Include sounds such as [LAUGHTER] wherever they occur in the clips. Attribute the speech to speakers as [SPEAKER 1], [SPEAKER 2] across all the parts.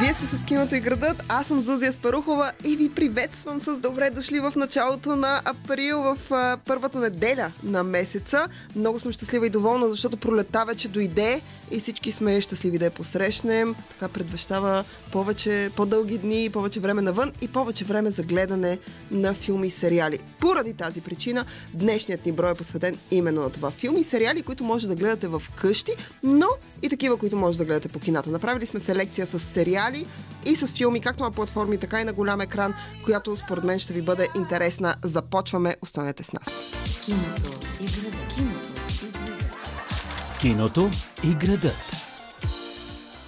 [SPEAKER 1] Вие сте с киното и градът, аз съм Зузия Спарухова и ви приветствам с добре дошли в началото на април, в а, първата неделя на месеца. Много съм щастлива и доволна, защото пролета вече дойде и всички сме щастливи да я посрещнем. Така предвещава повече, по-дълги дни, повече време навън и повече време за гледане на филми и сериали. Поради тази причина днешният ни брой е посветен именно на това. Филми и сериали, които може да гледате в къщи, но и такива, които може да гледате по кината. Направили сме селекция с сериали и с филми, както на платформи, така и на голям екран, която според мен ще ви бъде интересна. Започваме, останете с нас.
[SPEAKER 2] Киното и градът. Киното и градът.
[SPEAKER 3] Киното и градът.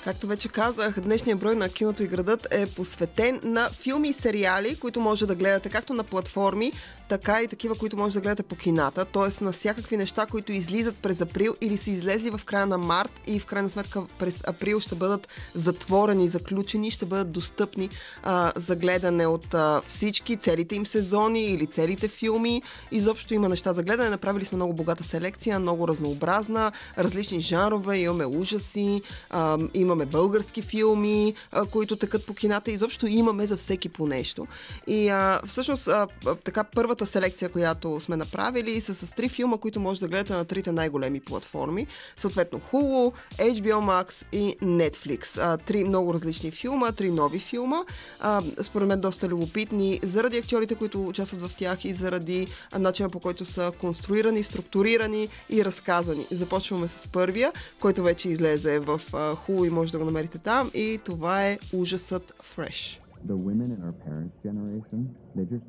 [SPEAKER 1] Както вече казах, днешния брой на киното и градът е посветен на филми и сериали, които може да гледате както на платформи, така и такива, които може да гледате по кината, т.е. на всякакви неща, които излизат през април или са излезли в края на март и в крайна сметка през април ще бъдат затворени, заключени, ще бъдат достъпни а, за гледане от а, всички, целите им сезони или целите филми. Изобщо има неща за гледане. Направили сме много богата селекция, много разнообразна, различни жанрове, имаме ужаси, а, имаме български филми, а, които тъкат по кината. Изобщо имаме за всеки по нещо. И а, всъщност а, така първата селекция, която сме направили, са с три филма, които може да гледате на трите най-големи платформи. Съответно Hulu, HBO Max и Netflix. А, три много различни филма, три нови филма. А, според мен доста любопитни заради актьорите, които участват в тях и заради начина по който са конструирани, структурирани и разказани. Започваме с първия, който вече излезе в Hulu и може да го намерите там и това е ужасът Fresh.
[SPEAKER 4] the women in our parents' generation, they just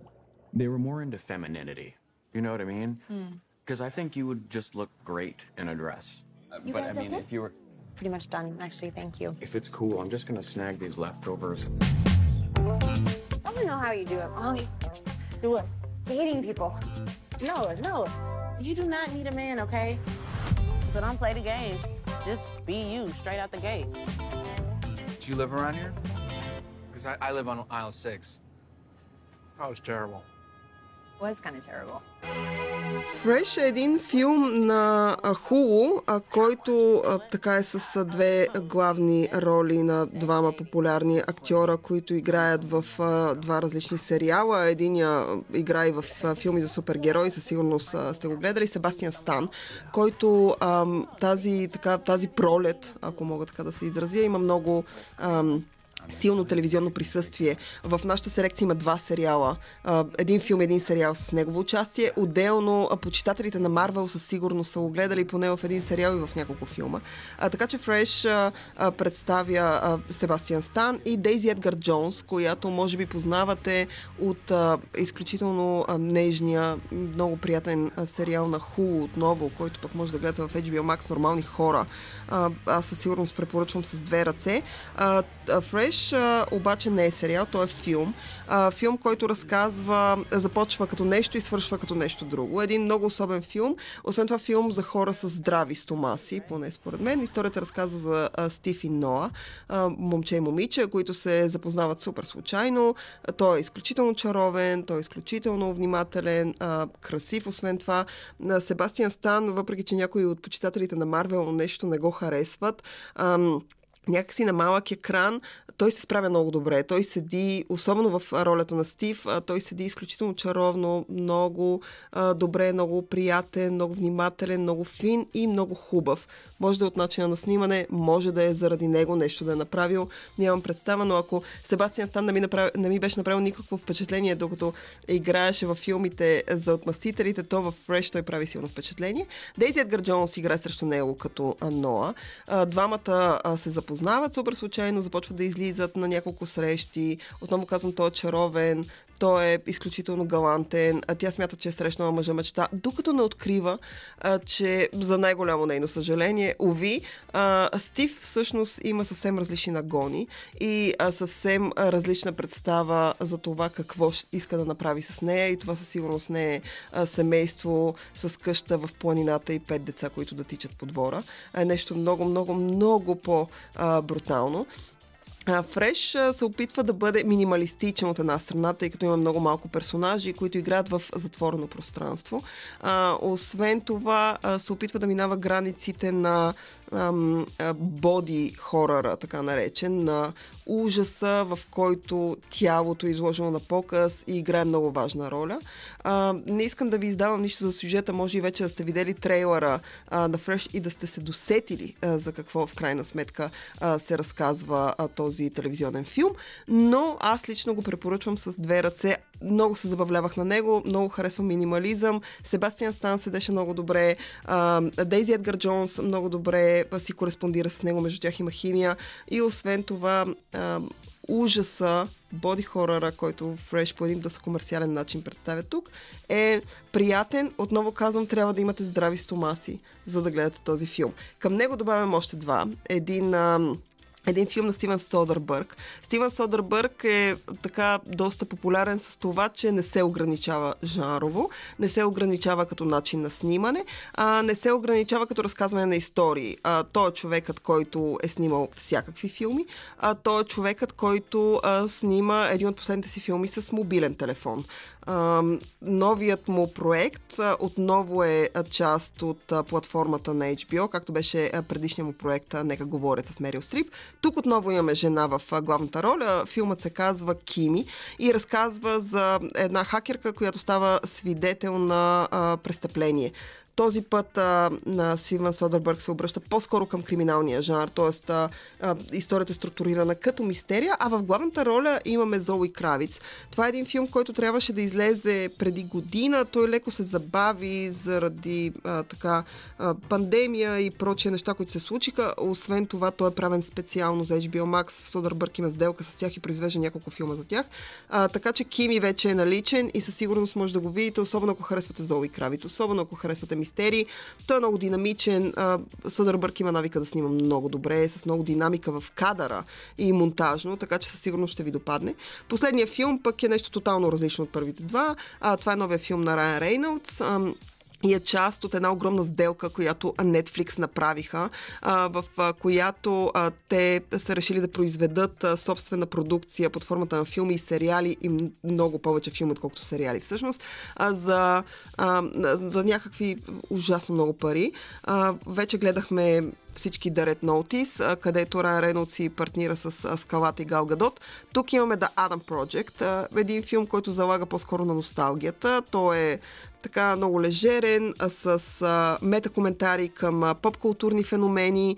[SPEAKER 5] They were more into femininity. You know what I mean? Hmm. Because I think you would just look great in a dress.
[SPEAKER 6] You
[SPEAKER 5] but I
[SPEAKER 6] guys
[SPEAKER 5] mean,
[SPEAKER 6] okay?
[SPEAKER 5] if you were,
[SPEAKER 6] Pretty much done, actually. Thank you.
[SPEAKER 5] if it's cool, I'm just gonna snag these leftovers.
[SPEAKER 6] I don't know how you do it, Molly. Do it. Dating people. No, no. You do not need a man, okay?
[SPEAKER 7] So don't play the games. Just be you straight out the gate.
[SPEAKER 8] Do you live around here? Because I, I live on aisle six. Oh, it's.
[SPEAKER 6] Was terrible.
[SPEAKER 1] Fresh е един филм на а, който така е с две главни роли на двама популярни актьора, които играят в два различни сериала. Единия играе в филми за супергерои, със сигурност сте го гледали, Себастиан Стан, който тази, така, тази пролет, ако мога така да се изразя, има много... Ам, силно телевизионно присъствие. В нашата селекция има два сериала. Един филм, един сериал с негово участие. Отделно почитателите на Марвел със сигурност са го гледали поне в един сериал и в няколко филма. А, така че Фреш а, а, представя а, Себастиан Стан и Дейзи Едгар Джонс, която може би познавате от а, изключително а, нежния, много приятен а, сериал на Ху отново, който пък може да гледате в HBO Max Нормални хора. А, аз със сигурност препоръчвам с две ръце. А, а, Фреш а, обаче не е сериал, той е филм. Филм, който разказва, започва като нещо и свършва като нещо друго. Един много особен филм. Освен това филм за хора с здрави стомаси, поне според мен. Историята разказва за Стив и Ноа, момче и момиче, които се запознават супер случайно. Той е изключително чаровен, той е изключително внимателен, красив, освен това. Себастиан Стан, въпреки че някои от почитателите на Марвел нещо не го харесват, някакси на малък екран, той се справя много добре. Той седи, особено в ролята на Стив, той седи изключително чаровно, много а, добре, много приятен, много внимателен, много фин и много хубав. Може да е от начина на снимане, може да е заради него нещо да е направил. Нямам представа, но ако Себастиан Стан не ми, направи, не ми беше направил никакво впечатление, докато играеше във филмите за отмъстителите, то в Фреш той прави силно впечатление. Дейзи Едгар Джонс играе срещу него като Ноа. Двамата се запознават супер случайно, започват да излизат на няколко срещи. Отново казвам, той е чаровен, той е изключително галантен, а тя смята, че е срещнала мъжа мечта, докато не открива, а, че за най-голямо нейно съжаление, уви, а, Стив всъщност има съвсем различни нагони и а, съвсем различна представа за това какво иска да направи с нея и това със сигурност не е а, семейство с къща в планината и пет деца, които да тичат по двора, а е нещо много, много, много по-брутално. Фреш се опитва да бъде минималистичен от една страна, тъй като има много малко персонажи, които играят в затворено пространство. А, освен това, а, се опитва да минава границите на боди хорора, така наречен, на ужаса, в който тялото е изложено на показ и играе много важна роля. А, не искам да ви издавам нищо за сюжета, може и вече да сте видели трейлера а, на Fresh и да сте се досетили а, за какво в крайна сметка а, се разказва а, този телевизионен филм, но аз лично го препоръчвам с две ръце. Много се забавлявах на него, много харесвам минимализъм. Себастиан Стан седеше много добре, Дейзи Едгар Джонс много добре си кореспондира с него, между тях има химия и освен това а, ужаса, боди хорора, който Фреш по един доста комерциален начин представя тук, е приятен. Отново казвам, трябва да имате здрави стомаси, за да гледате този филм. Към него добавям още два. Един... А, един филм на Стивен Содърбърг. Стивен Содърбърг е така доста популярен с това, че не се ограничава жанрово, не се ограничава като начин на снимане, а не се ограничава като разказване на истории. А, той е човекът, който е снимал всякакви филми. А, той е човекът, който а, снима един от последните си филми с мобилен телефон. Новият му проект отново е част от платформата на HBO, както беше предишният му проект Нека говорят с Мерил Стрип. Тук отново имаме жена в главната роля. Филмът се казва Кими и разказва за една хакерка, която става свидетел на престъпление. Този път а, на Сиван Содербърг се обръща по-скоро към криминалния жанр, т.е. Историята е структурирана като мистерия, а в главната роля имаме Зои Кравиц. Това е един филм, който трябваше да излезе преди година. Той леко се забави заради а, така а, пандемия и прочие неща, които се случиха. Освен това, той е правен специално за HBO Max. Содербърг има сделка с тях и произвежда няколко филма за тях. А, така че Кими вече е наличен и със сигурност може да го видите, особено ако харесвате Зои Кравиц, особено ако харесвате мистерии. Той е много динамичен. Съдърбърг има навика да снима много добре, с много динамика в кадъра и монтажно, така че със сигурност ще ви допадне. Последният филм пък е нещо тотално различно от първите два. А, това е новия филм на Райан Рейнолдс и е част от една огромна сделка, която Netflix направиха, в която те са решили да произведат собствена продукция под формата на филми и сериали и много повече филми, отколкото сериали всъщност, за, за някакви ужасно много пари. Вече гледахме всички Dark Notice, където Райан Рейнолдс си партнира с Скалата и Гал Гадот. Тук имаме The Adam Project, един филм, който залага по-скоро на носталгията. Той е така много лежерен, с а, метакоментари към а, поп-културни феномени.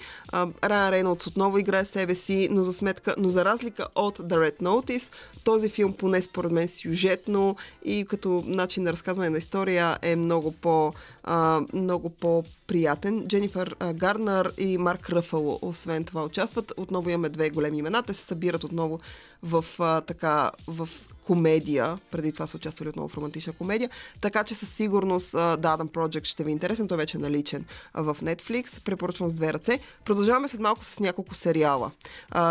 [SPEAKER 1] Райан Рейнолдс отново играе себе си, но за сметка, но за разлика от The Red Notice, този филм поне според мен сюжетно и като начин на разказване на история е много по а, много по-приятен. Дженифър а, Гарнер и Марк Ръфало, освен това, участват. Отново имаме две големи имена. Те се събират отново в а, така, в комедия. Преди това са участвали отново в романтична комедия. Така че със сигурност да, Adam Project ще ви е интересен. Той вече е наличен в Netflix. Препоръчвам с две ръце. Продължаваме след малко с няколко сериала.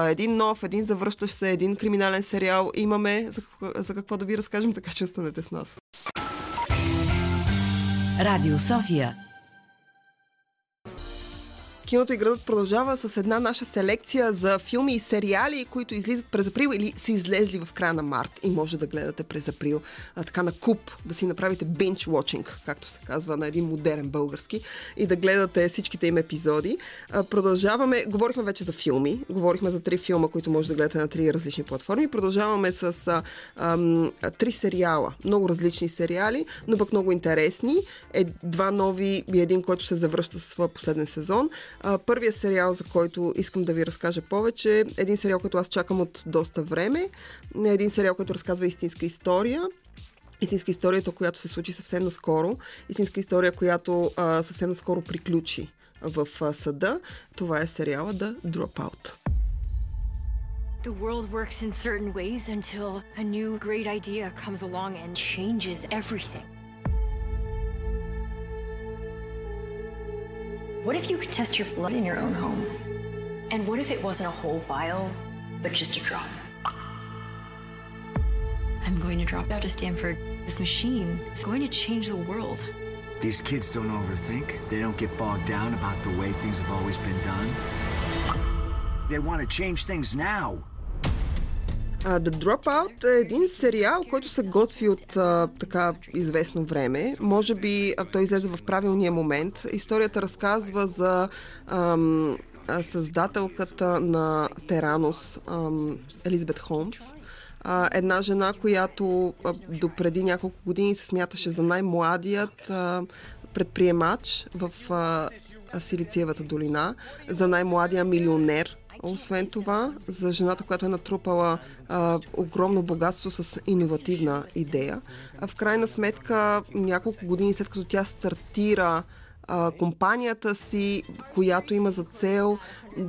[SPEAKER 1] Един нов, един завръщащ се, един криминален сериал имаме за, за какво да ви разкажем, така че останете с нас.
[SPEAKER 2] Радио София
[SPEAKER 1] Киното и градът продължава с една наша селекция за филми и сериали, които излизат през април или са излезли в края на март и може да гледате през април а, така на куп, да си направите binge watching, както се казва на един модерен български и да гледате всичките им епизоди. А, продължаваме, говорихме вече за филми, говорихме за три филма, които може да гледате на три различни платформи. Продължаваме с а, а, три сериала, много различни сериали, но пък много интересни. Е, два нови и един, който се завръща със своя последен сезон. Първият сериал, за който искам да ви разкажа повече, е един сериал, който аз чакам от доста време. Един сериал, който разказва истинска история. Истинска история, която се случи съвсем наскоро. Истинска история, която а, съвсем наскоро приключи в а, съда. Това е сериала The Dropout. The world works in certain ways until a new great idea comes along and changes everything. What if you could test your blood in your own home? And what if it wasn't a whole vial, but just a drop? I'm going to drop out of Stanford. This machine is going to change the world.
[SPEAKER 9] These kids don't overthink. They don't get bogged down about the way things have always been done. They want to change things now.
[SPEAKER 1] The Dropout е един сериал, който се готви от uh, така известно време. Може би uh, той излезе в правилния момент. Историята разказва за ам, а, създателката на Теранос, ам, Елизабет Холмс. А, една жена, която а, до преди няколко години се смяташе за най-младият а, предприемач в а, Силициевата долина, за най-младия милионер освен това, за жената, която е натрупала а, огромно богатство с иновативна идея. А в крайна сметка, няколко години след като тя стартира а, компанията си, която има за цел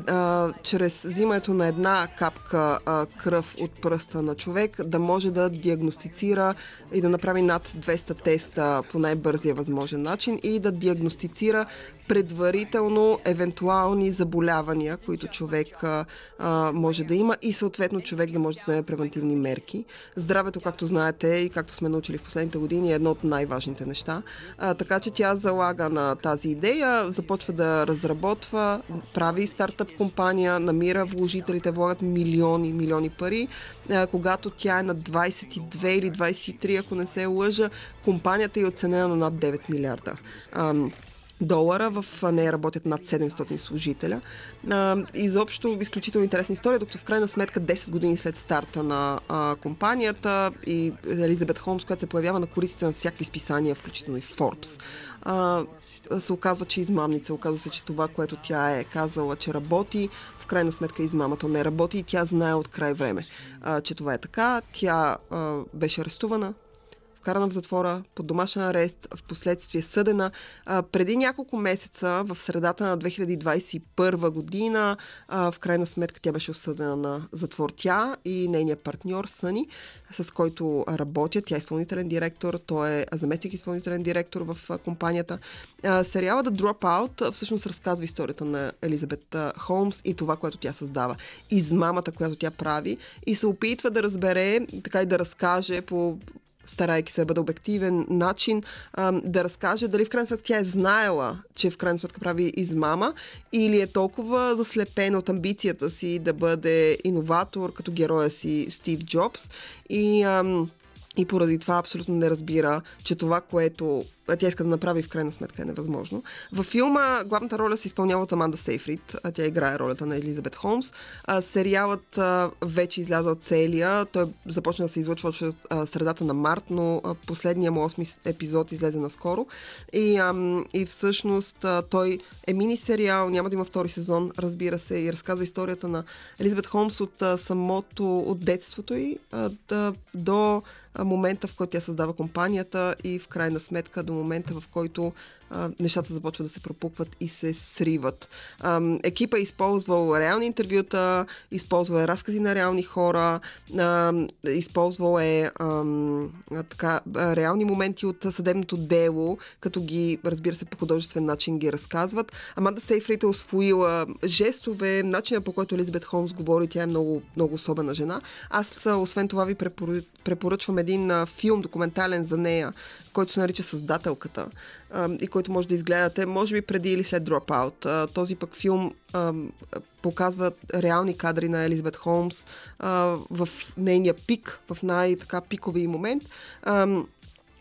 [SPEAKER 1] а, чрез взимането на една капка а, кръв от пръста на човек да може да диагностицира и да направи над 200 теста по най-бързия възможен начин и да диагностицира предварително евентуални заболявания, които човек а, може да има и съответно човек да може да вземе превентивни мерки. Здравето, както знаете и както сме научили в последните години, е едно от най-важните неща. А, така че тя залага на тази идея, започва да разработва, прави стартъп компания, намира вложителите, влагат милиони, милиони пари. А, когато тя е на 22 или 23, ако не се лъжа, компанията е оценена на над 9 милиарда. Долара. В нея работят над 700 служителя. Изобщо изключително интересна история, докато в крайна сметка 10 години след старта на компанията и Елизабет Холмс, която се появява на кориците на всякакви списания, включително и Forbes, се оказва, че е измамница. Оказва се, че това, което тя е казала, че работи, в крайна сметка измамата не работи и тя знае от край време, че това е така. Тя беше арестувана, вкарана в затвора, под домашен арест, в последствие съдена. А, преди няколко месеца, в средата на 2021 година, а, в крайна сметка тя беше осъдена на затвор. Тя и нейният партньор Съни, с който работят. Тя е изпълнителен директор, той е заместник изпълнителен директор в компанията. А, сериала The Dropout всъщност разказва историята на Елизабет Холмс и това, което тя създава. Измамата, която тя прави и се опитва да разбере, така и да разкаже по старайки се да бъде обективен начин, да разкаже дали в крайна сметка тя е знаела, че в крайна сметка прави измама или е толкова заслепена от амбицията си да бъде иноватор, като героя си Стив Джобс. И ам, и поради това абсолютно не разбира, че това, което тя иска да направи в крайна сметка е невъзможно. Във филма главната роля се изпълнява от Аманда Сейфрид, тя играе ролята на Елизабет Холмс. А, сериалът а, вече изляза от целия, той започна да се излъчва от средата на март, но а, последния му 8 епизод излезе наскоро. И, а, и всъщност а, той е мини сериал, няма да има втори сезон, разбира се, и разказва историята на Елизабет Холмс от а, самото, от детството й а, да, до момента, в който тя създава компанията и в крайна сметка до момента, в който нещата започват да се пропукват и се сриват. Екипа е използвал реални интервюта, използвал е разкази на реални хора, използвал е така, реални моменти от съдебното дело, като ги, разбира се, по художествен начин ги разказват. Аманда Сейфрид е освоила жестове, начина по който Елизабет Холмс говори, тя е много, много особена жена. Аз, освен това, ви препоръчвам един а, филм, документален за нея, който се нарича Създателката а, и който може да изгледате, може би преди или след Dropout. А, този пък филм а, показва реални кадри на Елизабет Холмс а, в нейния пик, в най-така пикови момент. А,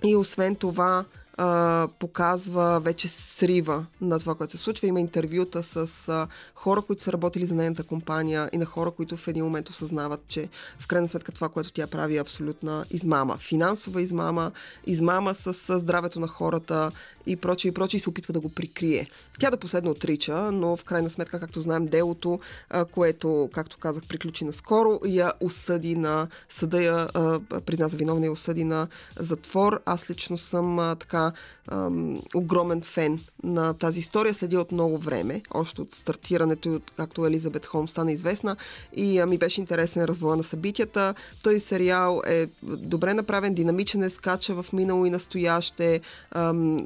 [SPEAKER 1] и освен това, а, показва вече срива на това, което се случва. Има интервюта с а, хора, които са работили за нейната компания и на хора, които в един момент осъзнават, че в крайна сметка това, което тя прави е абсолютна измама. Финансова измама, измама с, с здравето на хората и прочее и прочее и се опитва да го прикрие. Тя да последно отрича, но в крайна сметка, както знаем, делото, а, което, както казах, приключи наскоро, я осъди на съда, я а, призна за виновна и осъди на затвор. Аз лично съм а, така ам, огромен фен на тази история. Следи от много време, още от стартирането и от както Елизабет Холм стана известна и а, ми беше интересен развоя на събитията. Той сериал е добре направен, динамичен е, скача в минало и настояще. Ам,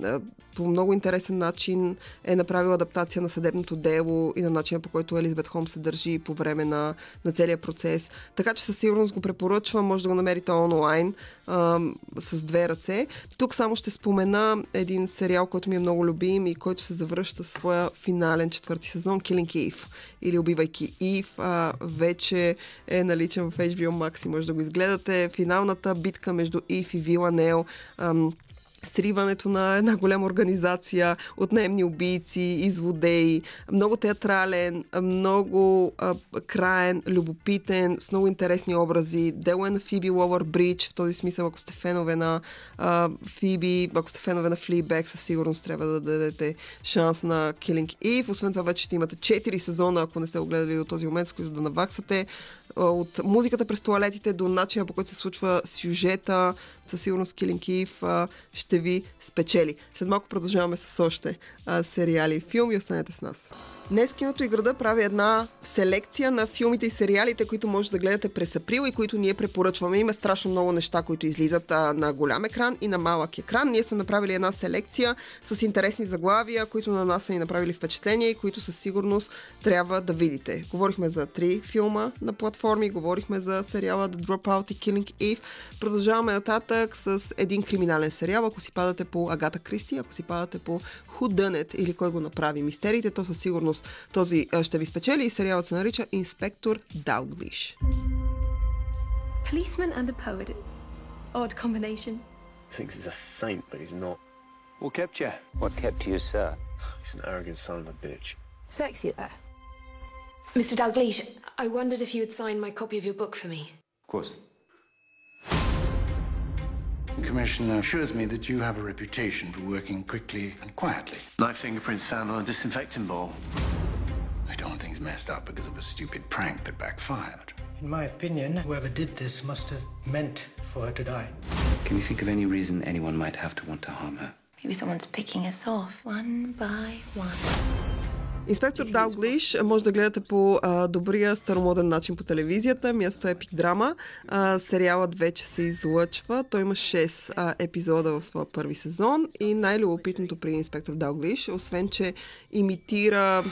[SPEAKER 1] по много интересен начин е направил адаптация на съдебното дело и на начина по който Елизабет Холм се държи по време на, на целия процес. Така че със сигурност го препоръчвам, може да го намерите онлайн ам, с две ръце. Тук само ще спомена един сериал, който ми е много любим и който се завръща своя финален четвърти сезон, Killing Eve или Убивайки Ив. А, вече е наличен в HBO Max и може да го изгледате. Финалната битка между Ив и Виланел. Ам, сриването на една голяма организация, отнемни убийци, изводеи, много театрален, много а, краен, любопитен, с много интересни образи. Дело е на Фиби Ловър Бридж, в този смисъл, ако сте фенове на а, Фиби, ако сте фенове на Флибек, със сигурност трябва да дадете шанс на Killing Eve. Освен това, вече ще имате 4 сезона, ако не сте го гледали до този момент, с които да наваксате. От музиката през туалетите до начина по който се случва сюжета, със сигурност Killing Eve а, ще ви спечели. След малко продължаваме с още а, сериали и филми. Останете с нас. Днес киното и града прави една селекция на филмите и сериалите, които може да гледате през април и които ние препоръчваме. Има страшно много неща, които излизат на голям екран и на малък екран. Ние сме направили една селекция с интересни заглавия, които на нас са ни направили впечатление и които със сигурност трябва да видите. Говорихме за три филма на платформи, говорихме за сериала The Dropout и Killing Eve. Продължаваме нататък с един криминален сериал. Ако си падате по Агата Кристи, ако си падате по It или кой го направи мистериите, то със сигурност този а, ще ви спечели и сериалът се нарича Инспектор Дауглиш.
[SPEAKER 10] Policeman and a poet. Odd combination.
[SPEAKER 11] Thinks he's a saint, but he's not.
[SPEAKER 12] What kept you? What kept you, sir? [SIGHS]
[SPEAKER 11] He's an arrogant son of a bitch.
[SPEAKER 10] Sexy there.
[SPEAKER 13] Mr. Dalgleish, I wondered if you would sign my copy of your book for me.
[SPEAKER 12] Of course.
[SPEAKER 14] The Commissioner assures me that you have a reputation for working quickly and quietly.
[SPEAKER 11] Like fingerprints found on a disinfecting ball.
[SPEAKER 14] I don't want things messed up because of a stupid prank that backfired.
[SPEAKER 15] In my opinion, whoever did this must have meant for her to die.
[SPEAKER 12] Can you think of any reason anyone might have to want to harm her?
[SPEAKER 16] Maybe someone's picking us off one by one.
[SPEAKER 1] Инспектор Дауглиш може да гледате по а, добрия старомоден начин по телевизията. Място е епик драма. А, сериалът вече се излъчва. Той има 6 а, епизода в своя първи сезон и най-любопитното при Инспектор Дауглиш, освен че имитира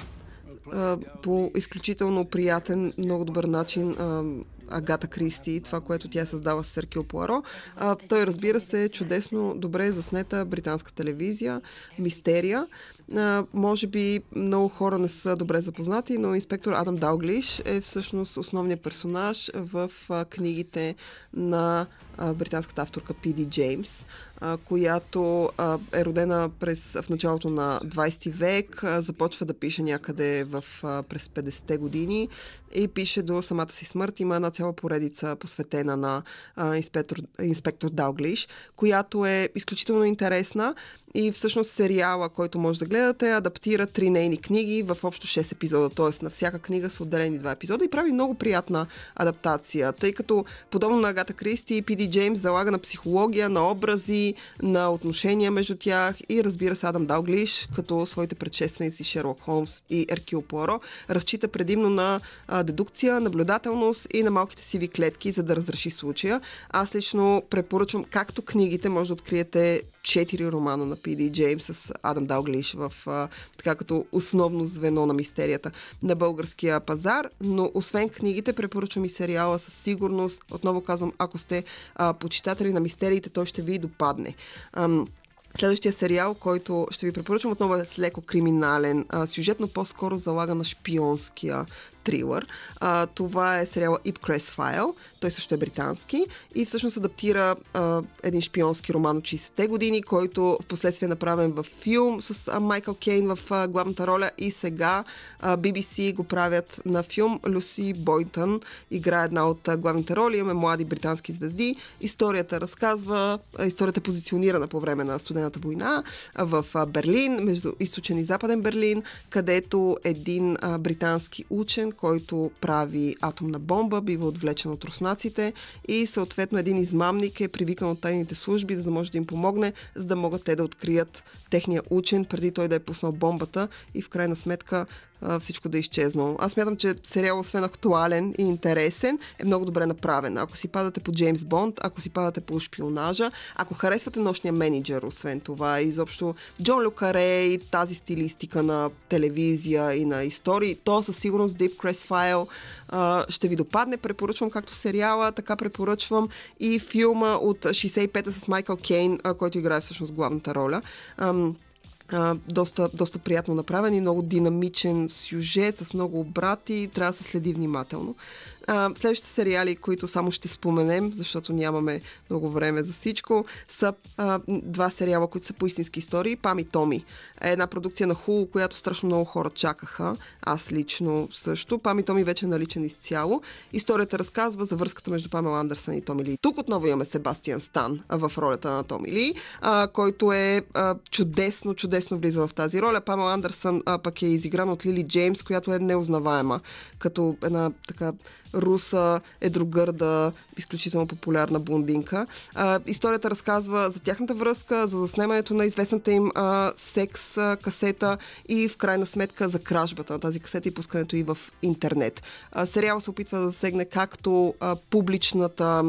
[SPEAKER 1] а, по изключително приятен, много добър начин а, Агата Кристи, това, което тя създава с Серкио Пуаро. А, той, разбира се, е чудесно, добре заснета британска телевизия, мистерия. А, може би много хора не са добре запознати, но инспектор Адам Дауглиш е всъщност основният персонаж в а, книгите на а, британската авторка Пиди Джеймс, а, която а, е родена през, в началото на 20 век, а, започва да пише някъде в, а, през 50-те години и пише до самата си смърт. Има една цяла поредица посветена на а, инспектор, инспектор Дауглиш, която е изключително интересна и всъщност сериала, който може да гледате, адаптира три нейни книги в общо 6 епизода, т.е. на всяка книга са отделени два епизода и прави много приятна адаптация, тъй като подобно на Агата Кристи, Пиди Джеймс залага на психология, на образи, на отношения между тях и разбира се Адам Дауглиш, като своите предшественици Шерлок Холмс и Еркил Пуаро, разчита предимно на а, дедукция, наблюдателност и на малките сиви клетки, за да разреши случая. Аз лично препоръчвам както книгите, може да откриете четири романа на Пиди Джеймс с Адам Дауглиш в така като основно звено на мистерията на българския пазар, но освен книгите препоръчвам и сериала със сигурност. Отново казвам, ако сте а, почитатели на мистериите, той ще ви допадне. Ам, Следващия сериал, който ще ви препоръчам отново е с леко криминален а, сюжет, но по-скоро залага на шпионския трилър. А, това е сериала Ipcrest File. Той също е британски и всъщност адаптира а, един шпионски роман от 60-те години, който в последствие е направен в филм с а, Майкъл Кейн в а, главната роля и сега а, BBC го правят на филм. Люси Бойтън играе една от а, главните роли. Имаме млади британски звезди. Историята разказва, а, историята е позиционирана по време на студената война а, в а, Берлин, между източен и западен Берлин, където един а, британски учен, който прави атомна бомба, бива отвлечен от руснаците и съответно един измамник е привикан от тайните служби, за да може да им помогне, за да могат те да открият техния учен, преди той да е пуснал бомбата и в крайна сметка всичко да е изчезнало. Аз смятам, че сериал, освен актуален и интересен, е много добре направен. Ако си падате по Джеймс Бонд, ако си падате по шпионажа, ако харесвате нощния менеджер, освен това, изобщо Джон Люкаре и тази стилистика на телевизия и на истории, то със сигурност Deep Crest File а, ще ви допадне. Препоръчвам както сериала, така препоръчвам и филма от 65-та с Майкъл Кейн, а, който играе всъщност главната роля. Ам, а, доста, доста приятно направен и много динамичен сюжет с много обрати. Трябва да се следи внимателно. А, следващите сериали, които само ще споменем, защото нямаме много време за всичко, са а, два сериала, които са по истински истории. Пам и Томи е една продукция на Хул, която страшно много хора чакаха. Аз лично също. Пам и Томи вече е наличен изцяло. Историята разказва за връзката между Памел Андерсън и Томи Ли. Тук отново имаме Себастиан Стан в ролята на Томи Ли, а, който е а, чудесно, чудесно влиза в тази роля. Памел Андерсън а, пък е изигран от Лили Джеймс, която е неузнаваема като една така руса, едрогърда, изключително популярна блондинка. А, историята разказва за тяхната връзка, за заснемането на известната им а, секс а, касета и в крайна сметка за кражбата на тази касета и пускането и в интернет. А, сериал се опитва да засегне както а, публичната,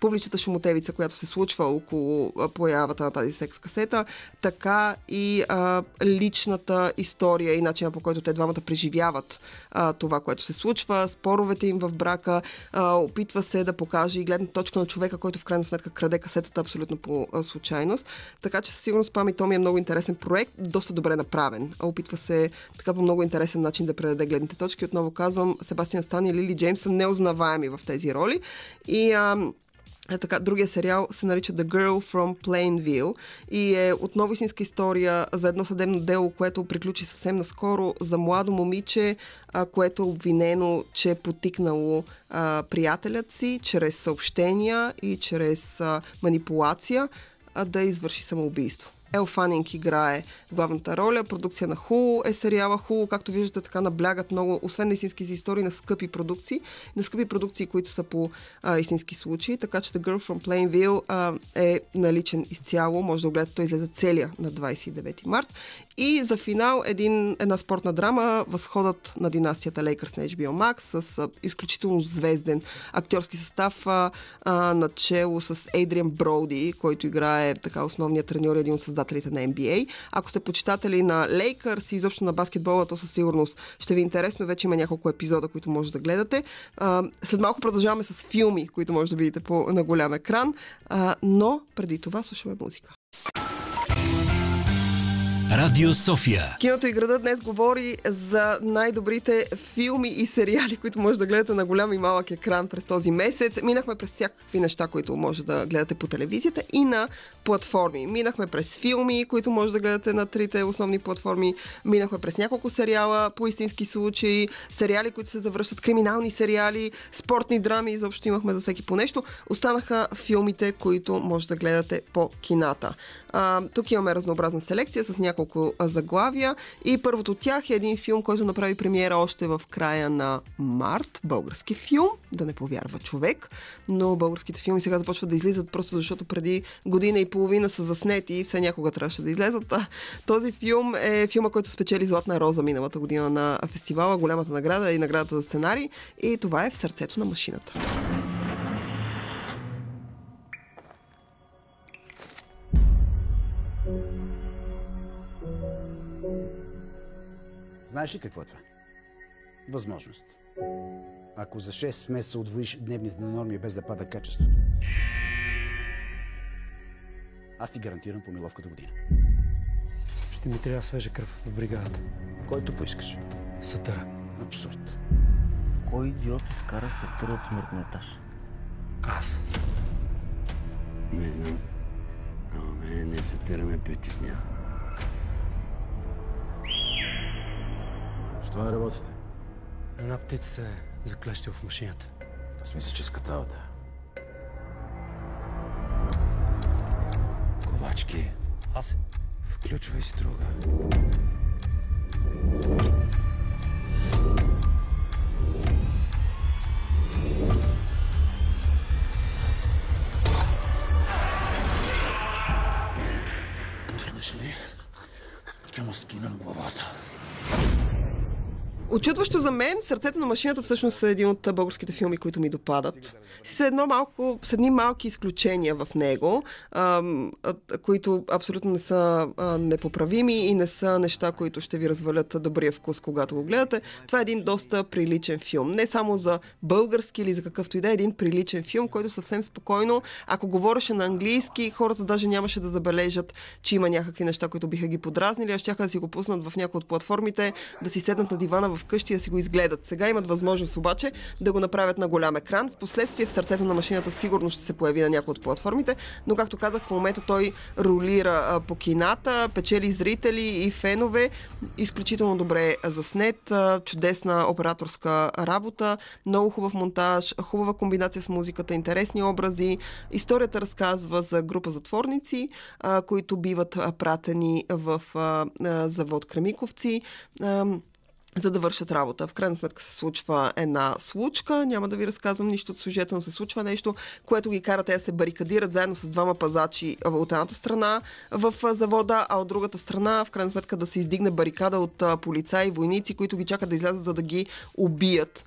[SPEAKER 1] публичната шумотевица, която се случва около появата на тази секс касета, така и а, личната история и начина по който те двамата преживяват а, това, което се случва, споровете им в брака, а, опитва се да покаже и гледна точка на човека, който в крайна сметка краде касетата абсолютно по а, случайност. Така че със сигурност Пами Томи е много интересен проект, доста добре направен. Опитва се така по много интересен начин да предаде гледните точки. Отново казвам, Себастиан Стан и Лили Джеймс са неузнаваеми в тези роли. И а, е, така, другия сериал се нарича The Girl from Plainville и е отново истинска история за едно съдебно дело, което приключи съвсем наскоро за младо момиче, а, което е обвинено, че е потикнало а, приятелят си чрез съобщения и чрез а, манипулация а, да извърши самоубийство. Ел Фанинг играе главната роля. Продукция на Ху е сериала Ху. Както виждате, така наблягат много, освен на истинските истории, на скъпи продукции. На скъпи продукции, които са по а, истински случаи. Така че The Girl from Plainville а, е наличен изцяло. Може да го гледате, той излезе целия на 29 март. И за финал един, една спортна драма Възходът на династията Лейкърс на HBO Max с а, изключително звезден актьорски състав а, а, начало с Ейдриан Броуди, който играе така основният треньор и един от създателите на NBA. Ако сте почитатели на Лейкърс и изобщо на баскетбола, то със сигурност ще ви е интересно. Вече има няколко епизода, които може да гледате. А, след малко продължаваме с филми, които може да видите по, на голям екран, а, но преди това слушаме музика.
[SPEAKER 3] Радио София.
[SPEAKER 1] Киното и града днес говори за най-добрите филми и сериали, които може да гледате на голям и малък екран през този месец. Минахме през всякакви неща, които може да гледате по телевизията и на платформи. Минахме през филми, които може да гледате на трите основни платформи. Минахме през няколко сериала по истински случаи, сериали, които се завръщат, криминални сериали, спортни драми, изобщо имахме за всеки по нещо. Останаха филмите, които може да гледате по кината. А, тук имаме разнообразна селекция с няколко заглавия и първото от тях е един филм, който направи премиера още в края на март. Български филм, да не повярва човек, но българските филми сега започват да излизат просто защото преди година и половина са заснети и все някога трябваше да излезат. Този филм е филма, който спечели Златна роза миналата година на фестивала, голямата награда и наградата за сценарий и това е в сърцето на машината.
[SPEAKER 17] Знаеш ли какво е това? Възможност. Ако за 6 месеца отвоиш дневните норми без да пада качеството, аз ти гарантирам помиловка до година.
[SPEAKER 15] Ще ми трябва свежа кръв в бригадата.
[SPEAKER 17] Който поискаш.
[SPEAKER 15] Сатъра.
[SPEAKER 17] Абсурд.
[SPEAKER 18] Кой идиот изкара Сатъра от смъртния етаж?
[SPEAKER 15] Аз.
[SPEAKER 18] Не знам. Ама мене не Сатъра ме притеснява.
[SPEAKER 19] Що не работите?
[SPEAKER 15] Една птица се заклещила в машината.
[SPEAKER 19] Аз мисля, че скатавате.
[SPEAKER 17] Ковачки,
[SPEAKER 15] Аз.
[SPEAKER 17] включвай си друга.
[SPEAKER 1] Очудващо за мен, Сърцето на машината всъщност е един от българските филми, които ми допадат. С, едно малко, с едни малки изключения в него, ам, а, които абсолютно не са а, непоправими и не са неща, които ще ви развалят добрия вкус, когато го гледате. Това е един доста приличен филм. Не само за български или за какъвто и да е, един приличен филм, който съвсем спокойно, ако говореше на английски, хората даже нямаше да забележат, че има някакви неща, които биха ги подразнили, а ще да си го пуснат в някои от платформите, да си седнат на дивана вкъщи да си го изгледат. Сега имат възможност обаче да го направят на голям екран. Впоследствие в сърцето на машината сигурно ще се появи на някои от платформите, но както казах, в момента той ролира по кината, печели зрители и фенове. Изключително добре заснет, а, чудесна операторска работа, много хубав монтаж, хубава комбинация с музиката, интересни образи. Историята разказва за група затворници, които биват пратени в завод Кремиковци. За да вършат работа. В крайна сметка се случва една случка, няма да ви разказвам нищо от сюжета, но се случва нещо, което ги кара те да се барикадират заедно с двама пазачи от едната страна в завода, а от другата страна, в крайна сметка, да се издигне барикада от полицаи и войници, които ги чакат да излязат, за да ги убият,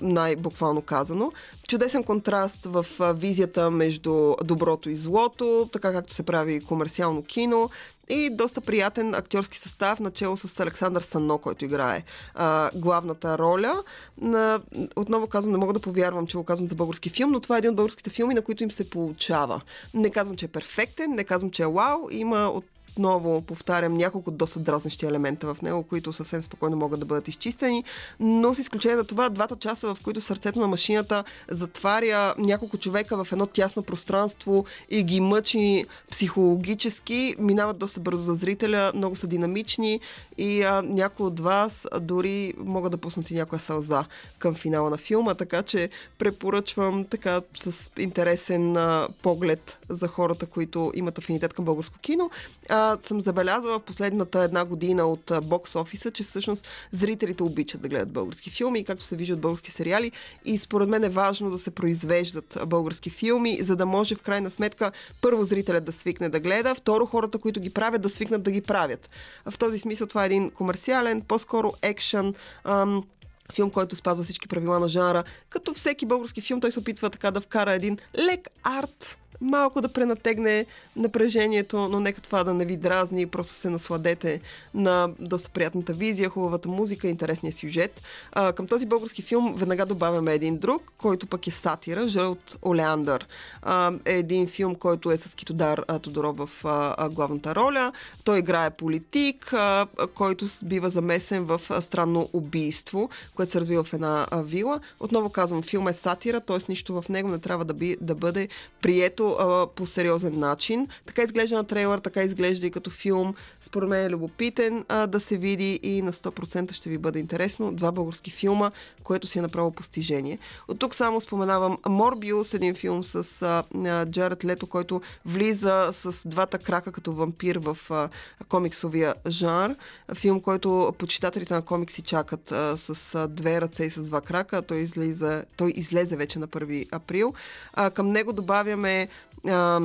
[SPEAKER 1] най-буквално казано. Чудесен контраст в визията между доброто и злото, така както се прави комерциално кино и доста приятен актьорски състав, начало с Александър Сано, който играе а, главната роля. На, отново казвам, не мога да повярвам, че го казвам за български филм, но това е един от българските филми, на които им се получава. Не казвам, че е перфектен, не казвам, че е вау. Има от отново повтарям няколко доста дразнещи елемента в него, които съвсем спокойно могат да бъдат изчистени, но с изключение на това, двата часа, в които сърцето на машината затваря няколко човека в едно тясно пространство и ги мъчи психологически, минават доста бързо за зрителя, много са динамични и а, някои от вас дори могат да пуснат и някоя сълза към финала на филма, така че препоръчвам така с интересен а, поглед за хората, които имат афинитет към българско кино. А, съм забелязала в последната една година от бокс офиса, че всъщност зрителите обичат да гледат български филми, както се вижда от български сериали. И според мен е важно да се произвеждат български филми, за да може в крайна сметка първо зрителят да свикне да гледа, второ хората, които ги правят, да свикнат да ги правят. В този смисъл това е един комерциален, по-скоро екшен, ам, филм, който спазва всички правила на жанра. Като всеки български филм, той се опитва така да вкара един лек арт малко да пренатегне напрежението, но нека това да не ви дразни, просто се насладете на доста приятната визия, хубавата музика, интересния сюжет. А, към този български филм веднага добавяме един друг, който пък е сатира, Жълт Олеандър. А, е един филм, който е с Китодар Тодоров в а, главната роля. Той играе политик, а, който бива замесен в а, странно убийство, което се развива в една а, вила. Отново казвам, филм е сатира, т.е. нищо в него не трябва да, би, да бъде прието а, по сериозен начин. Така изглежда на трейлър, така изглежда и като филм. Според мен е любопитен а, да се види и на 100% ще ви бъде интересно. Два български филма, което си е направо постижение. От тук само споменавам Морбиус, един филм с а, Джаред Лето, който влиза с двата крака като вампир в а, комиксовия жанр. Филм, който почитателите на комикси чакат а, с а, две ръце и с два крака. Той, излезе, той излезе вече на 1 април. А, към него добавяме а,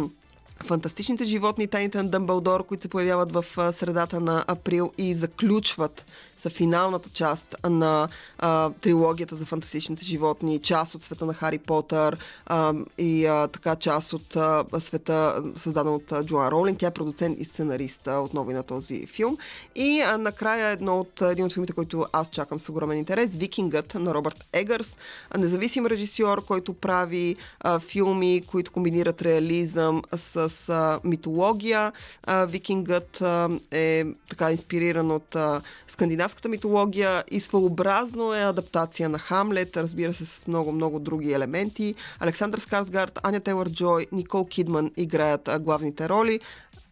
[SPEAKER 1] фантастичните животни, тайните на Дъмбълдор, които се появяват в средата на април и заключват са финалната част на а, трилогията за фантастичните животни, част от света на Хари Потър а, и а, така част от а, света, създаден от Джоан Роулинг. Тя е продуцент и сценарист отново и на този филм. И а, накрая едно от, един от филмите, който аз чакам с огромен интерес, Викингът на Робърт Егърс, независим режисьор, който прави а, филми, които комбинират реализъм с а, митология. Викингът е така инспириран от скандинавската митология и своеобразно е адаптация на Хамлет, разбира се, с много-много други елементи. Александър Скарсгард, Аня Тейлър Джой, Никол Кидман играят главните роли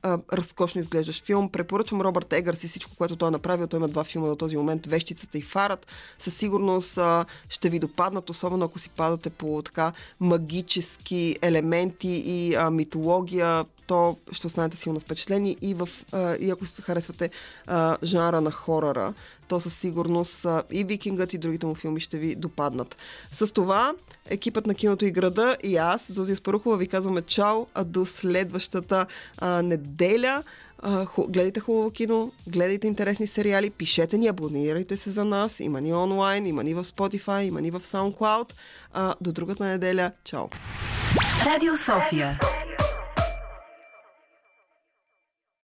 [SPEAKER 1] разкошно изглеждаш филм. Препоръчвам Робърт Егърс и всичко, което той е направил. Той има два филма до този момент. Вещицата и Фарат. Със сигурност а, ще ви допаднат, особено ако си падате по така магически елементи и а, митология то ще останете силно впечатлени и, в, а, и ако харесвате а, жанра на хорора, то със сигурност а, и Викингът и другите му филми ще ви допаднат. С това екипът на киното и града и аз, Зузия Спарухова, ви казваме чао, а до следващата а, неделя. А, ху, гледайте хубаво кино, гледайте интересни сериали, пишете ни, абонирайте се за нас. Има ни онлайн, има ни в Spotify, има ни в SoundCloud. А, до другата неделя. Чао!
[SPEAKER 2] Радио София.